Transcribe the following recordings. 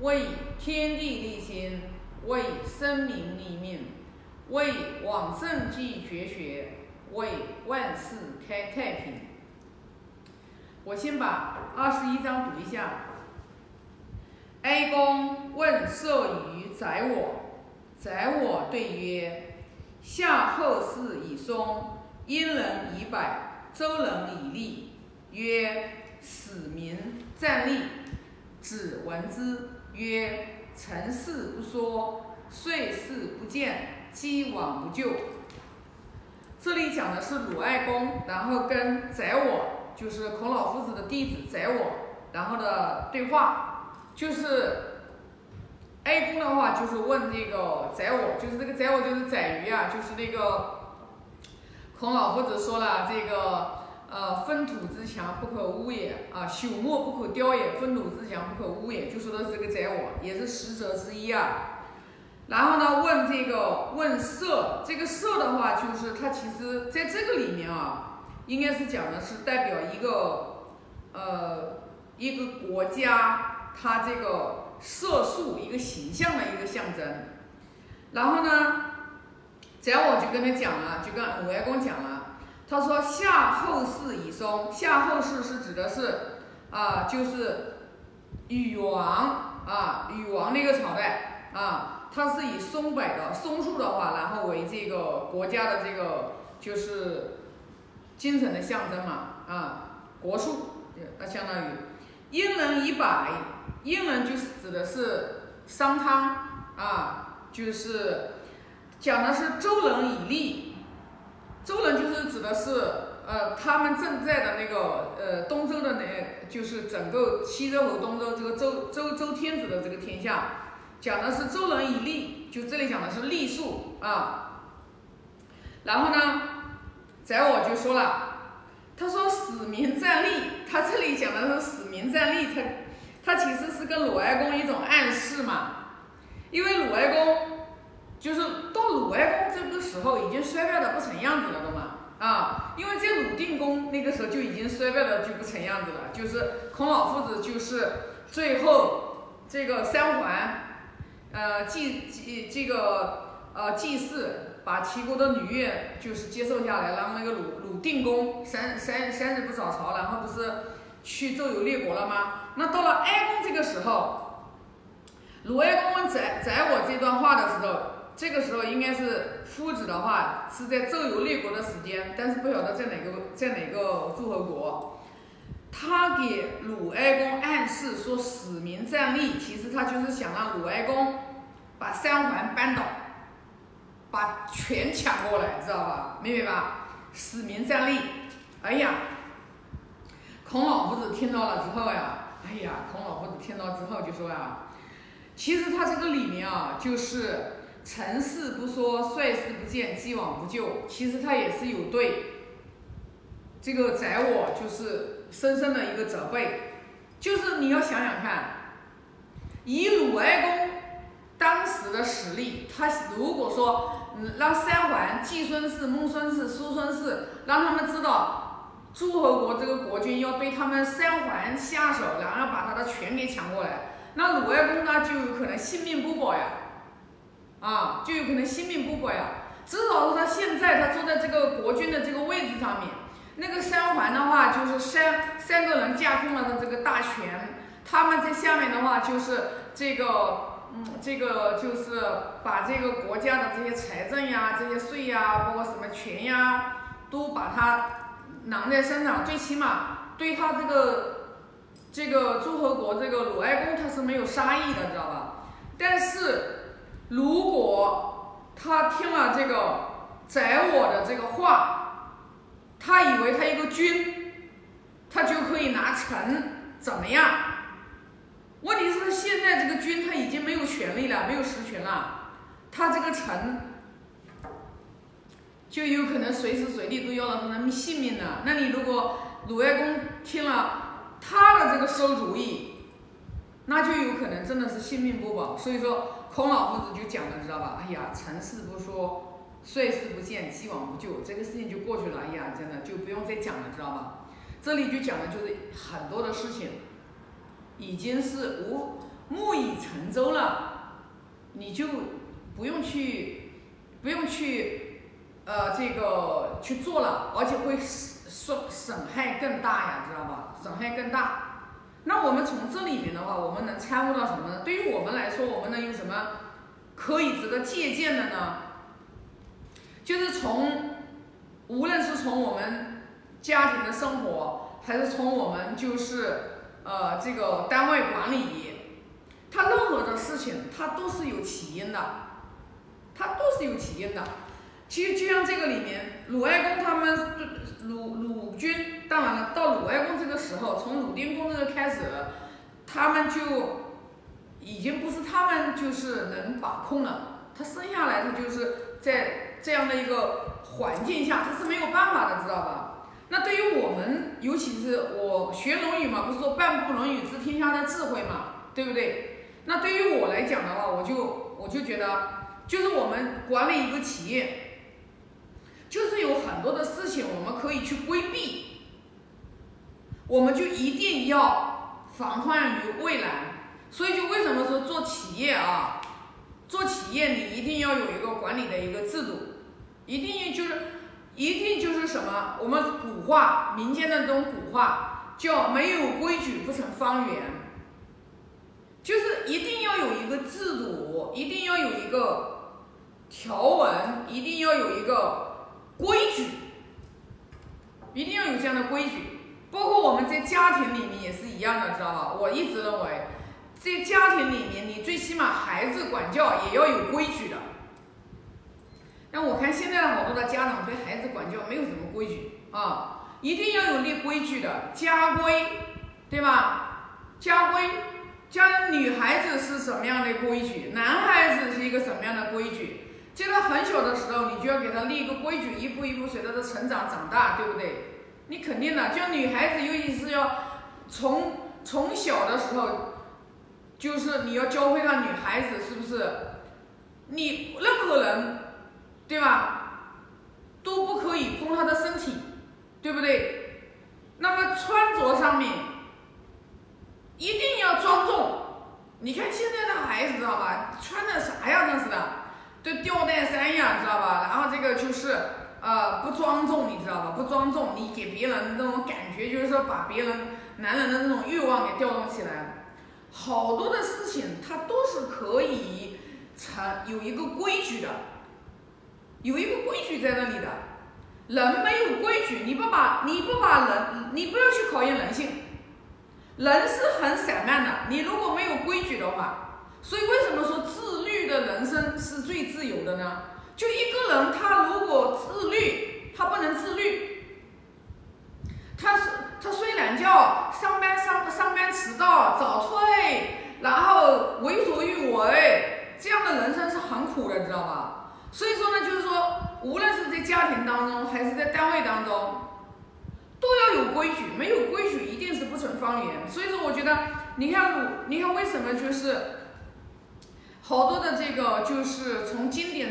为天地立心，为生民立命，为往圣继绝学，为万世开太平。我先把二十一章读一下。哀公问射于宰我，宰我对曰：夏后氏以松，殷人以柏，周人以栗。曰：使民战立。子闻之曰：成事不说，遂事不见，既往不咎。这里讲的是鲁哀公，然后跟宰我，就是孔老夫子的弟子宰我，然后的对话。就是哀公的话，就是问那个宰我，就是这个宰我就是宰鱼啊，就是那个孔老夫子说了，这个呃，分土之墙不可污也啊，朽木不可雕也，分土之墙不可污也，就说的是这个宰我，也是十则之一啊。然后呢，问这个问色，这个色的话，就是它其实在这个里面啊，应该是讲的是代表一个呃一个国家。它这个色素一个形象的一个象征，然后呢，宰我就跟他讲了，就跟鲁哀公讲了，他说夏后氏以松，夏后氏是指的是啊，就是禹王啊，禹王那个朝代啊，它是以松柏的松树的话，然后为这个国家的这个就是精神的象征嘛啊，国树，那相当于殷人以柏。殷人就是指的是商汤啊，就是讲的是周人以利，周人就是指的是呃他们正在的那个呃东周的那，就是整个西周和东周这个周周周天子的这个天下，讲的是周人以利，就这里讲的是利数啊。然后呢，宰我就说了，他说使民战利，他这里讲的是使民战利，他。他其实是跟鲁哀公一种暗示嘛，因为鲁哀公就是到鲁哀公这个时候已经衰败的不成样子了的嘛，啊，因为在鲁定公那个时候就已经衰败的就不成样子了，就是孔老夫子就是最后这个三桓，呃祭祭这个呃祭祀把齐国的女乐就是接受下来，然后那个鲁鲁定公三三三日不早朝，然后不是去周游列国了吗？那到了哀公这个时候，鲁哀公问宰宰我这段话的时候，这个时候应该是夫子的话是在周游列国的时间，但是不晓得在哪个在哪个诸侯国。他给鲁哀公暗示说使民战立，其实他就是想让鲁哀公把三桓扳倒，把权抢过来，知道吧？明白吧？使民战立。哎呀，孔老夫子听到了之后呀。哎呀，孔老夫子听到之后就说啊，其实他这个里面啊，就是成事不说，率事不见，既往不咎。其实他也是有对这个宰我，就是深深的一个责备。就是你要想想看，以鲁哀公当时的实力，他如果说让三桓、季孙氏、孟孙氏、叔孙氏，让他们知道。诸侯国这个国君要对他们三桓下手，然后把他的权给抢过来，那鲁哀公呢就有可能性命不保呀，啊，就有可能性命不保呀。至少是他现在他坐在这个国君的这个位置上面，那个三环的话就是三三个人架空了的这个大权，他们在下面的话就是这个，嗯，这个就是把这个国家的这些财政呀、这些税呀、包括什么权呀，都把它。囊在身上，最起码对他这个这个诸侯国这个鲁哀公他是没有杀意的，知道吧？但是如果他听了这个宰我的这个话，他以为他一个君，他就可以拿臣怎么样？问题是现在这个君他已经没有权利了，没有实权了，他这个臣。就有可能随时随地都要了他的性命了。那你如果鲁哀公听了他的这个馊主意，那就有可能真的是性命不保。所以说，孔老夫子就讲了，知道吧？哎呀，成事不说，碎事不见，既往不咎，这个事情就过去了。哎呀，真的就不用再讲了，知道吧？这里就讲的就是很多的事情，已经是无木已成舟了，你就不用去，不用去，呃，这个去做了，而且会损损害更大呀，知道吧？损害更大。那我们从这里面的话，我们能参悟到什么呢？对于我们来说，我们能有什么可以值得借鉴的呢？就是从，无论是从我们家庭的生活，还是从我们就是呃这个单位管理，它任何的事情它都是有起因的，它都是有起因的。其实就像这个里面，鲁哀公他们鲁鲁军，当然了，到鲁哀公这个时候，从鲁定公这个开始，他们就已经不是他们就是能把控了，他生下来他就是在。这样的一个环境下，他是没有办法的，知道吧？那对于我们，尤其是我学《论语》嘛，不是说半部《论语》知天下的智慧嘛，对不对？那对于我来讲的话，我就我就觉得，就是我们管理一个企业，就是有很多的事情我们可以去规避，我们就一定要防患于未然。所以就为什么说做企业啊，做企业你一定要有一个管理的一个制度。一定就是，一定就是什么？我们古话民间的这种古话叫“没有规矩不成方圆”，就是一定要有一个制度，一定要有一个条文，一定要有一个规矩，一定要有这样的规矩。包括我们在家庭里面也是一样的，知道吧？我一直认为，在家庭里面，你最起码孩子管教也要有规矩的。但我看现在好多的家长对孩子管教没有什么规矩啊，一定要有立规矩的家规，对吧？家规，家女孩子是什么样的规矩，男孩子是一个什么样的规矩？在他很小的时候，你就要给他立一个规矩，一步一步随着他成长长大，对不对？你肯定的，就女孩子尤其是要从从小的时候，就是你要教会她女孩子是不是？你任何人。对吧？都不可以碰她的身体，对不对？那么穿着上面一定要庄重。你看现在的孩子知道吧？穿的啥样真是的，都吊带衫呀，知道吧？然后这个就是呃不庄重，你知道吧？不庄重，你给别人那种感觉就是说把别人男人的那种欲望给调动起来。好多的事情它都是可以成有一个规矩的。有一个规矩在那里的，人没有规矩，你不把你不把人，你不要去考验人性，人是很散漫的。你如果没有规矩的话，所以为什么说自律的人生是最自由的呢？就一个人他如果自律，他不能自律，他是他睡懒觉，上班上上班迟到早退，然后为所欲为，这样的人生是很苦的，你知道吧？所以说呢，就是说，无论是在家庭当中还是在单位当中，都要有规矩。没有规矩，一定是不成方圆。所以说，我觉得，你看，你看为什么就是好多的这个，就是从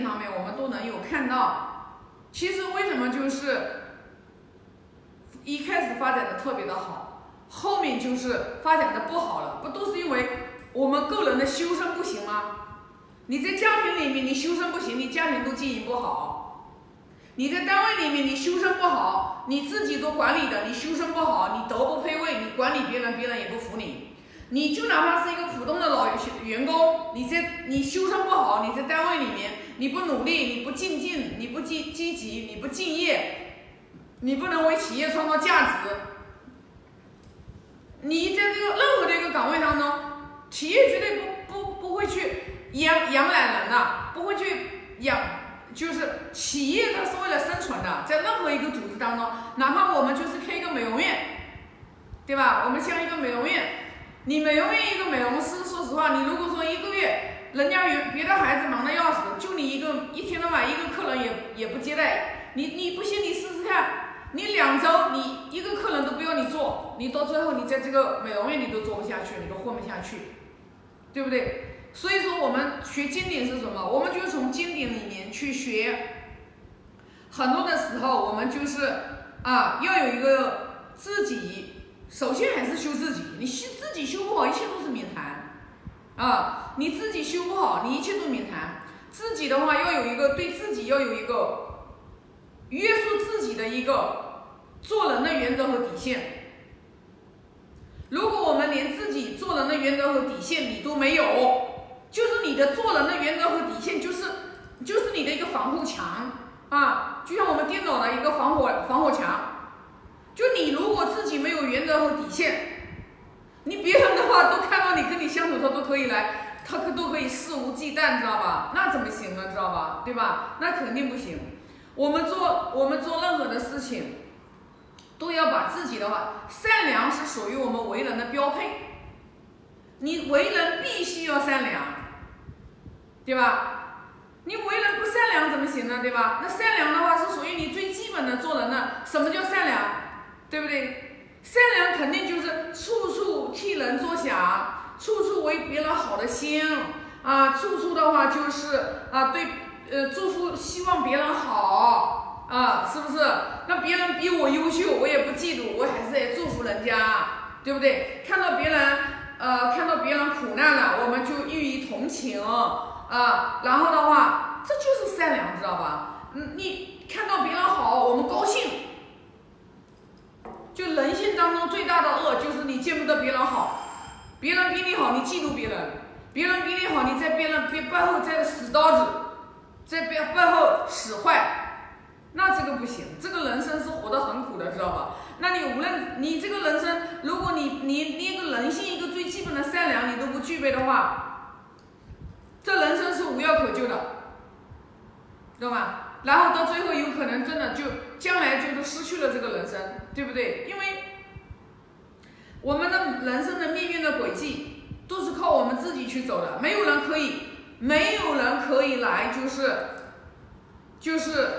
经典上面我们都能有看到。其实为什么就是一开始发展的特别的好，后面就是发展的不好了？不都是因为我们个人的修身不行吗？你在家庭里面，你修身不行，你家庭都经营不好；你在单位里面，你修身不好，你自己做管理的，你修身不好，你德不配位，你管理别人，别人也不服你。你就哪怕是一个普通的老员工，你在你修身不好，你在单位里面，你不努力，你不进进，你不积积极，你不敬业，你不能为企业创造价值。你在这个任何的一个岗位当中，企业绝对不不不会去。养养懒人的，不会去养，就是企业它是为了生存的，在任何一个组织当中，哪怕我们就是开一个美容院，对吧？我们像一个美容院，你美容院一个美容师，说实话，你如果说一个月，人家有别的孩子忙的要死，就你一个一天到晚一个客人也也不接待，你你不信你试试看，你两周你一个客人都不要你做，你到最后你在这个美容院你都做不下去，你都混不下去，对不对？所以说，我们学经典是什么？我们就从经典里面去学。很多的时候，我们就是啊，要有一个自己，首先还是修自己。你修自己修不好，一切都是免谈啊。你自己修不好，你一切都免谈。自己的话要有一个对自己要有一个约束自己的一个做人的原则和底线。如果我们连自己做人的原则和底线你都没有，就是你的做人的原则和底线就是就是你的一个防护墙啊，就像我们电脑的一个防火防火墙。就你如果自己没有原则和底线，你别人的话都看到你跟你相处，他都可以来，他可都可以肆无忌惮，知道吧？那怎么行啊，知道吧？对吧？那肯定不行。我们做我们做任何的事情。都要把自己的话，善良是属于我们为人的标配。你为人必须要善良，对吧？你为人不善良怎么行呢？对吧？那善良的话是属于你最基本的做人的。什么叫善良？对不对？善良肯定就是处处替人着想，处处为别人好的心啊，处处的话就是啊，对呃祝福，希望别人好。啊，是不是？那别人比我优秀，我也不嫉妒，我还是得祝福人家，对不对？看到别人，呃，看到别人苦难了，我们就予以同情，啊，然后的话，这就是善良，知道吧？嗯，你看到别人好，我们高兴。就人性当中最大的恶，就是你见不得别人好，别人比你好，你嫉妒别人；别人比你好，你在别人背背后在使刀子，在背背后使坏。那这个不行，这个人生是活得很苦的，知道吧？那你无论你这个人生，如果你你连个人性一个最基本的善良你都不具备的话，这人生是无药可救的，知道吧？然后到最后有可能真的就将来就都失去了这个人生，对不对？因为我们的人生的命运的轨迹都是靠我们自己去走的，没有人可以，没有人可以来就是就是。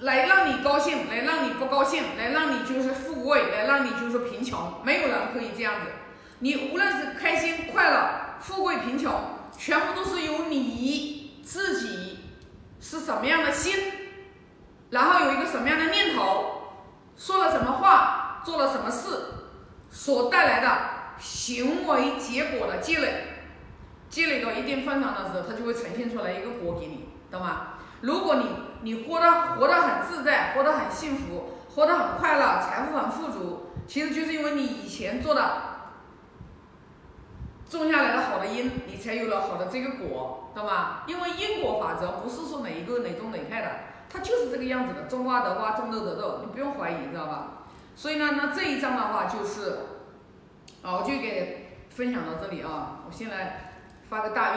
来让你高兴，来让你不高兴，来让你就是富贵，来让你就是贫穷，没有人可以这样子。你无论是开心、快乐、富贵、贫穷，全部都是由你自己是什么样的心，然后有一个什么样的念头，说了什么话，做了什么事，所带来的行为结果的积累，积累到一定份上的时候，它就会呈现出来一个果给你，懂吗？如果你你活得活得很自在，活得很幸福，活得很快乐，财富很富足，其实就是因为你以前做的种下来的好的因，你才有了好的这个果，懂吗？因为因果法则不是说哪一个哪种哪派的，它就是这个样子的，种瓜得瓜，种豆得豆，你不用怀疑，知道吧？所以呢，那这一章的话就是，啊，我就给分享到这里啊，我先来发个大。